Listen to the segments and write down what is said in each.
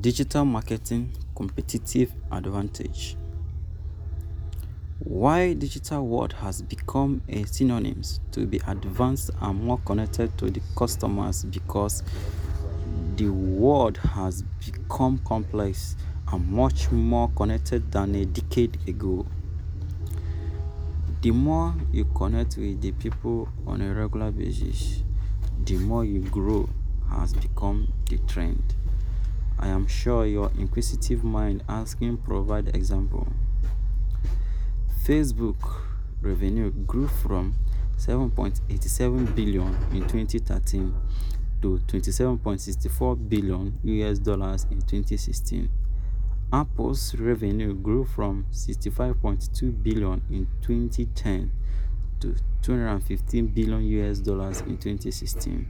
Digital marketing competitive advantage. Why digital world has become a synonyms to be advanced and more connected to the customers because the world has become complex and much more connected than a decade ago. The more you connect with the people on a regular basis, the more you grow has become the trend. I am sure your inquisitive mind asking provide example. Facebook revenue grew from 7.87 billion in 2013 to 27.64 billion US dollars in 2016. Apple's revenue grew from 65.2 billion in 2010 to 215 billion US dollars in 2016.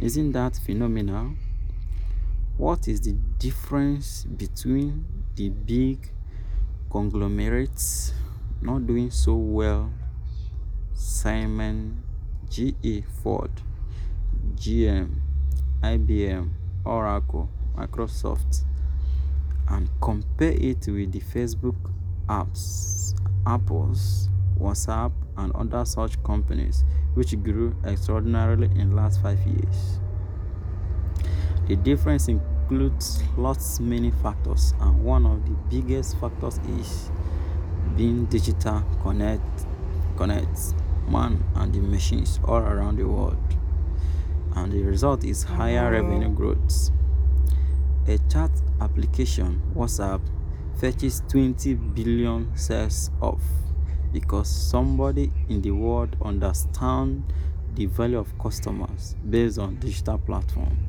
Isn't that phenomenal? What is the difference between the big conglomerates not doing so well Siemens, GE Ford, GM, IBM, Oracle, Microsoft, and compare it with the Facebook apps, Apple's, WhatsApp, and other such companies which grew extraordinarily in the last five years. The difference includes lots many factors, and one of the biggest factors is being digital connect connects man and the machines all around the world. And the result is higher revenue growth. A chat application whatsapp fetches 20 billion sales off because somebody in the world understand the value of customers based on digital platform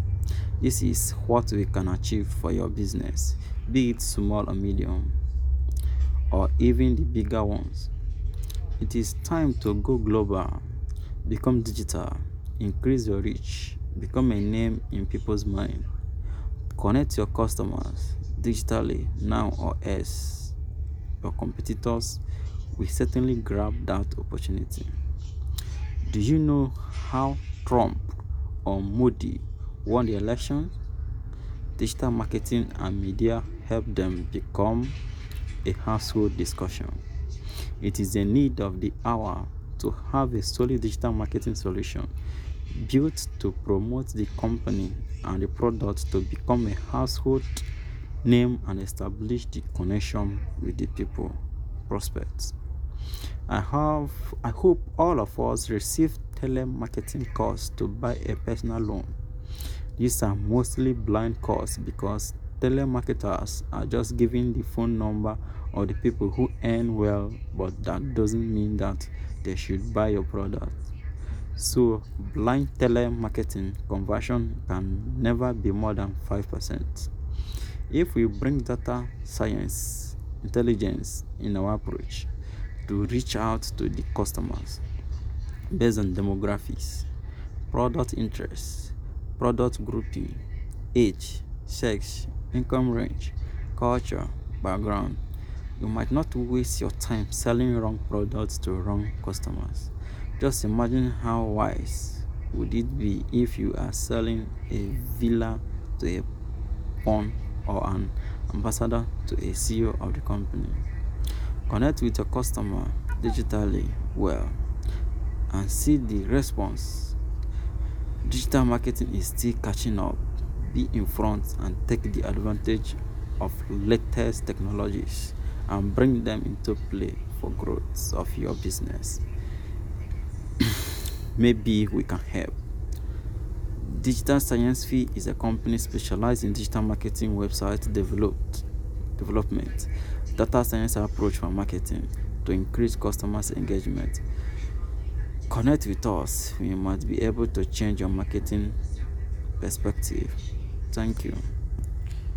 this is what we can achieve for your business be it small or medium or even the bigger ones. It is time to go global, become digital, increase your reach, become a name in people's mind. Connect your customers digitally now or else your competitors will certainly grab that opportunity. Do you know how Trump or Modi won the election? Digital marketing and media helped them become a household discussion. It is a need of the hour to have a solid digital marketing solution built to promote the company and the product to become a household name and establish the connection with the people prospects. I have I hope all of us receive telemarketing calls to buy a personal loan. These are mostly blind calls because telemarketers are just giving the phone number of the people who earn well but that doesn't mean that they should buy your product. So blind telemarketing conversion can never be more than 5% if we bring data science intelligence in our approach to reach out to the customers based on demographics product interests product grouping age sex income range, culture, background. You might not waste your time selling wrong products to wrong customers. Just imagine how wise would it be if you are selling a villa to a pawn or an ambassador to a CEO of the company. Connect with your customer digitally well and see the response. Digital marketing is still catching up. Be in front and take the advantage of latest technologies and bring them into play for growth of your business. Maybe we can help. Digital science fee is a company specialized in digital marketing website developed development. Data science approach for marketing to increase customers engagement connect with us we must be able to change your marketing perspective Thank you.